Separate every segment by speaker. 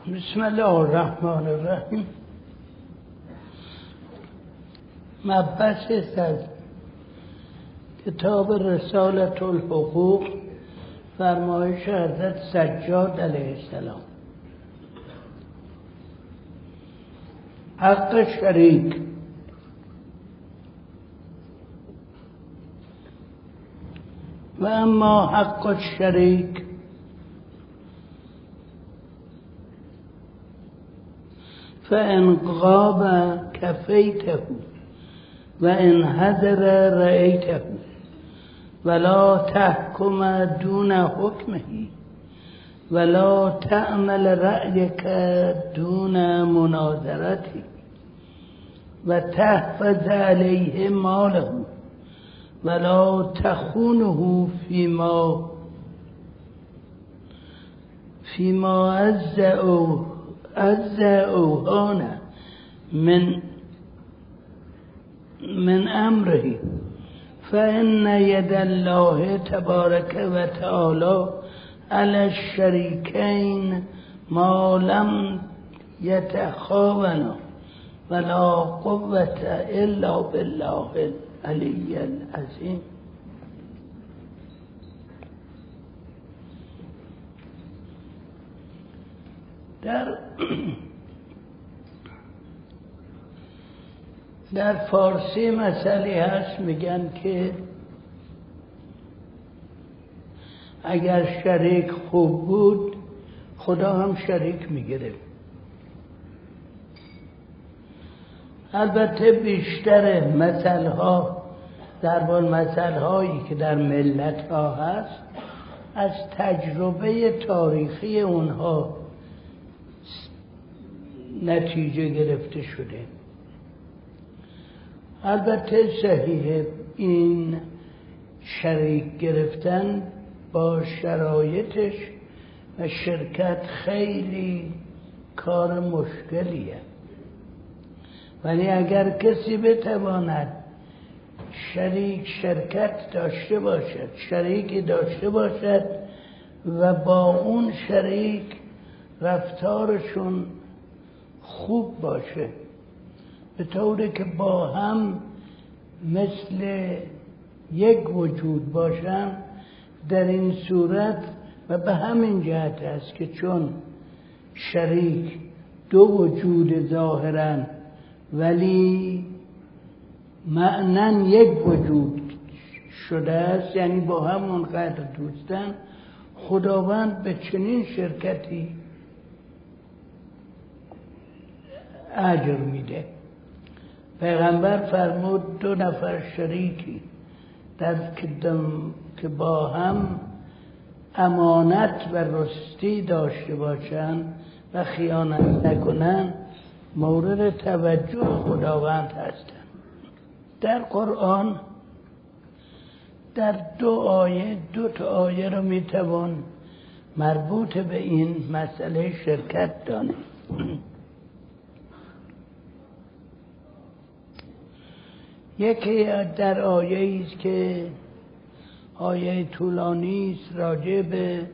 Speaker 1: بسم الله الرحمن الرحیم. مبحث از کتاب رسالت الحقوق فرمایش حضرت سجاد علیه السلام. حق شریک. و اما حق الشریک فإن غاب كفيته وإن هدر رأيته ولا تحكم دون حكمه ولا تعمل رأيك دون مناظرته وتحفظ عليه ماله ولا تخونه فيما فيما عز أو عز أوهانا من من أمره. فإن يد الله تبارك وتعالى على الشريكين ما لم يتخاونا ولا قوة إلا بالله العلي العظيم. در در فارسی مسئله هست میگن که اگر شریک خوب بود خدا هم شریک می‌گیره البته بیشتر مثل ها در مثل هایی که در ملت ها هست از تجربه تاریخی اونها نتیجه گرفته شده. البته صحیح این شریک گرفتن با شرایطش و شرکت خیلی کار مشکلیه. ولی اگر کسی بتواند شریک شرکت داشته باشد شریکی داشته باشد و با اون شریک رفتارشون خوب باشه. به طوری که با هم مثل یک وجود باشن در این صورت و به همین جهت است که چون شریک دو وجود ظاهرا ولی معنن یک وجود شده است یعنی با هم منقدر دوستن خداوند به چنین شرکتی اجر میده. پیغمبر فرمود دو نفر شریکی در که با هم امانت و رستی داشته باشند و خیانت نکنند مورد توجه خداوند هستند. در قرآن در دو آیه دو تا آیه رو می‌توان مربوط به این مسئله شرکت دانید. یکی در آیه است که آیه طولانی است راجع به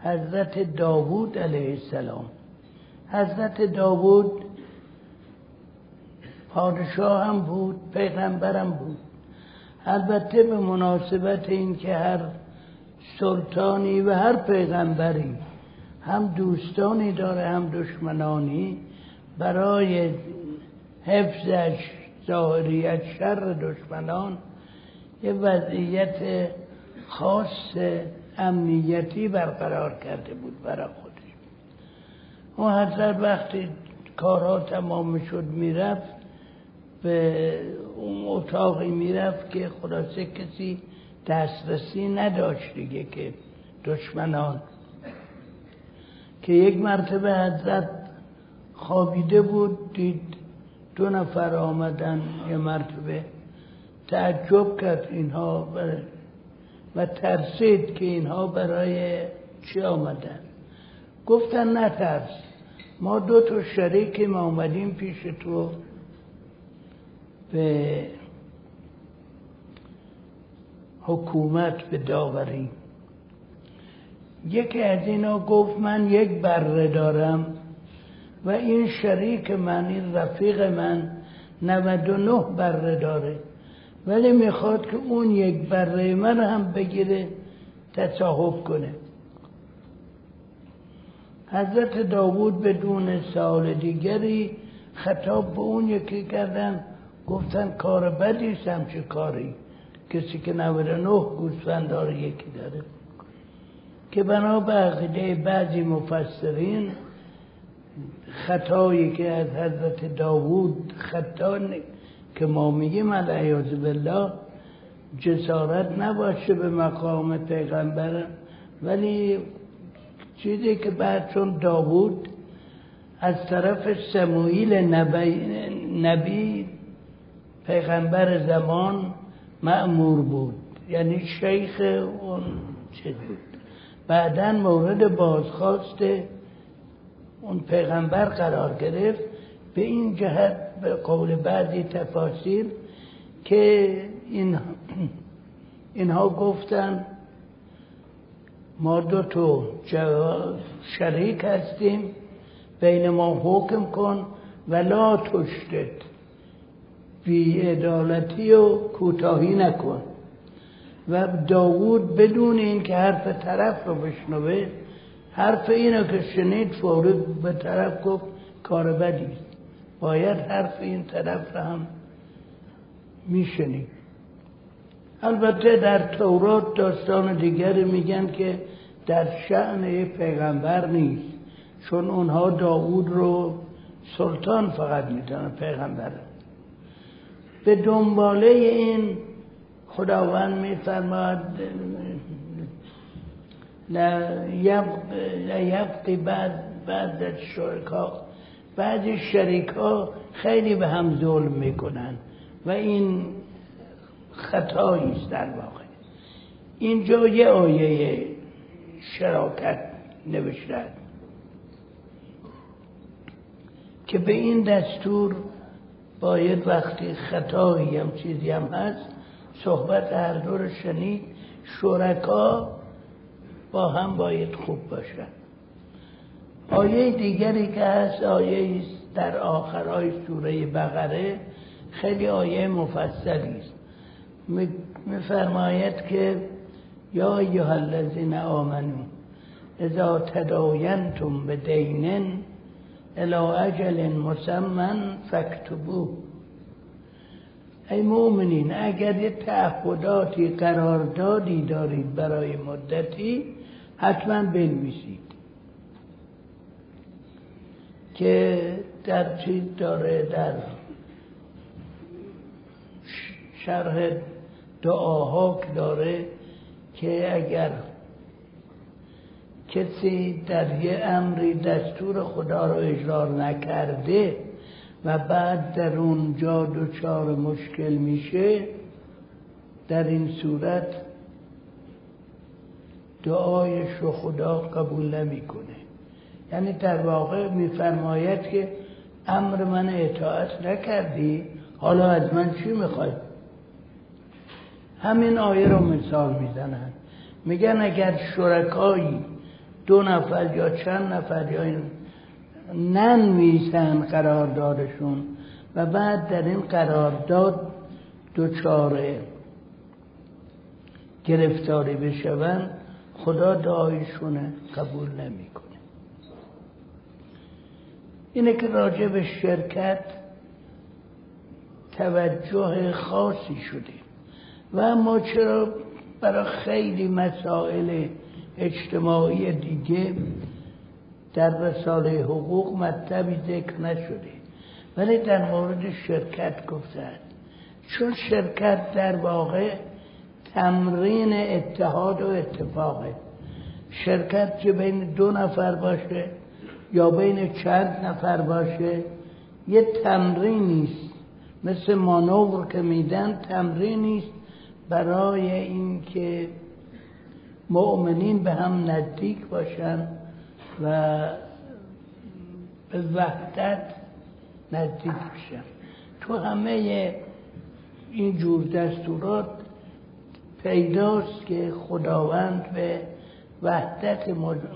Speaker 1: حضرت داوود علیه السلام. حضرت داوود پادشاه هم بود پیغمبرم بود. البته به مناسبت این که هر سلطانی و هر پیغمبری هم دوستانی داره هم دشمنانی برای حفظش ظاهریت شر دشمنان یه وضعیت خاص امنیتی برقرار کرده بود برای خودش. اون حضرت وقتی کارها تمام شد می‌رفت به اون اتاقی می‌رفت که خلاصه کسی دسترسی نداشت دیگه که دشمنان. که یک مرتبه حضرت خوابیده بود دید دو نفر آمدن یه مرتبه تعجب کرد اینها و ترسید که اینها برای چی آمدن. گفتن نترس ما دو تا شریک ما آمدیم پیش تو. به حکومت به داوری. یکی از اینا گفت من یک بره دارم. و این شریک من این رفیق من 99 بره داره. ولی می‌خواد که اون یک بره من هم بگیره تصاحب کنه. حضرت داوود بدون سال دیگری خطاب به اون یکی کردن گفتن کار بدی چه کاری. کسی که 99 گوسفند داره یکی داره. که بنا به عقیده بعضی مفسرین خطایی که از حضرت داوود خطا که ما میگیم علیه بالله جسارت نباشه به مقام پیغمبر. ولی چیزی که بعد چون داوود از طرف سموئیل نبی, نبی پیغمبر زمان معمور بود. یعنی شیخ اون چه بود. بعدا مورد بازخواست اون پیغمبر قرار گرفت به این جهت به قول بعضی تفاسیر که این اینها گفتن ما دو تو شریک هستیم بین ما حکم کن ولا تشتت بی ادالتی و کوتاهی نکن. و داوود بدون این که حرف طرف رو بشنوه حرف اینو که شنید فورد به طرف گفت کار بدی. باید حرف این طرف رو هم میشنید. البته در تورات داستان دیگری میگن که در شعن پیغمبر نیست چون اونها داوود رو سلطان فقط می‌دونن پیغمبر. به دنباله این خداوند میفرماد لیبقی بعد بعد شرکا. بعضی شریک ها خیلی به هم ظلم می‌کنن و این خطایی است در واقع. اینجا یه آیه شراکت نوشتن که به این دستور باید وقتی خطایی هم چیزی هم هست صحبت هر دور شنید شرکا با هم باید خوب باشن. آیه دیگری که هست آیه در آخرهای سوره بقره خیلی آیه مفصلی است. میفرماید که یا ایها الذین آمنو اذا تداینتم به دینن الى اجل مسمن فکتبو ای مؤمنین اگر یه تعهداتی قراردادی دارید برای مدتی حتما بنویسید که در چیز داره در شرح دعاها داره که اگر کسی در یه امری دستور خدا رو اجرار نکرده و بعد در اونجا دچار مشکل میشه در این صورت دعایش رو خدا قبول نمی‌کنه. یعنی در واقع میفرماید که امر من اطاعت نکردی حالا از من چی می‌خوای؟ همین آیه رو مثال می‌زنن. میگن اگر شرکایی دو نفر یا چند نفر یا ننویسن قراردادشون و بعد در این قرارداد دوچاره گرفتاری بشون خدا دعایشونه قبول نمی‌کنه. اینه که راجع به شرکت توجه خاصی شده. و ما چرا برای خیلی مسائل اجتماعی دیگه در رساله حقوق مطلبی ذکر نشده. ولی در مورد شرکت گفتن. چون شرکت در واقع تمرین اتحاد و اتفاقه شرکت که بین دو نفر باشه یا بین چند نفر باشه یه تمرین نیست. مثل مانور که میدن تمرین نیست. برای اینکه مؤمنین به هم نزدیک باشن و به وحدت نزدیک بشن. تو همه این جور دستورات پیداست که خداوند به وحدت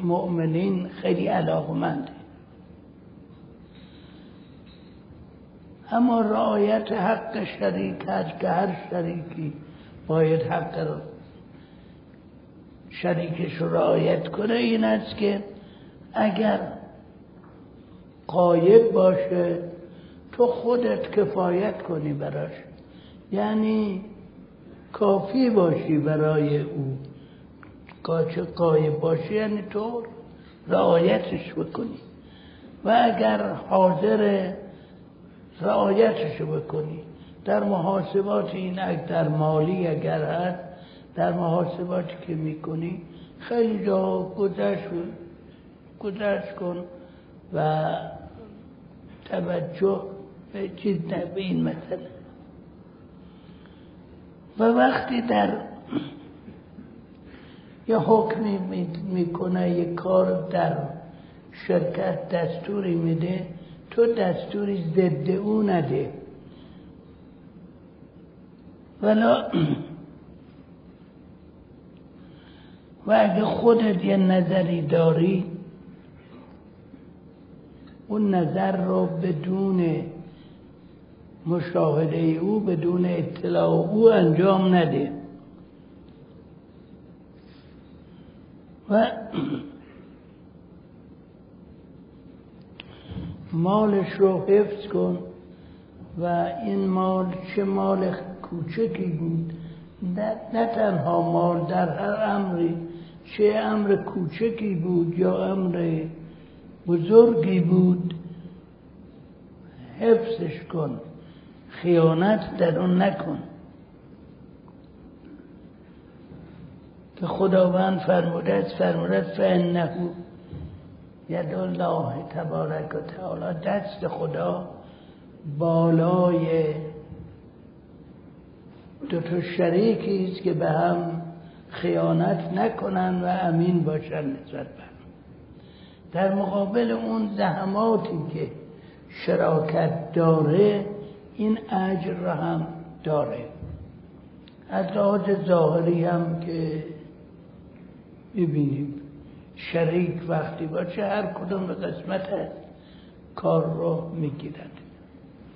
Speaker 1: مؤمنین خیلی علاقمنده. اما رعایت حق شریک هست که هر شریکی باید حق شریکش رو رعایت کنه. این است که اگر قایب باشه تو خودت کفایت کنی براش. یعنی کافی باشی برای او. چه قایب باشی یعنی تو رعایتش بکنی. و اگر حاضر رعایتش بکنی. در محاسبات این در مالی اگر هست در محاسباتی که می‌کنی خیلی جا گذشت گذشت کن و توجه به به این مسئله. و وقتی در یه حکمی می‌کنه یه کار در شرکت دستوری میده تو دستوری ضد او نده. ولا و اگه خودت یه نظری داری اون نظر رو بدون مشاهده او بدون اطلاع او انجام نده. و مالش رو حفظ کن و این مال چه مال کوچکی بود. نه تنها مال در هر امری چه امر کوچکی بود یا امر بزرگی بود حفظش کن. خیانت در اون نکن. که خداوند فرموده است فرموده فانه ید الله تبارک و تعالی دست خدا بالای دو تا شریکی است که به هم خیانت نکنن و امین باشن نسبت در مقابل اون زحماتی که شراکت داره این اجر را هم داره. از لحاظ ظاهری هم که ببینیم شریک وقتی باشه هر کدوم به قسمت کار رو می‌گیرن.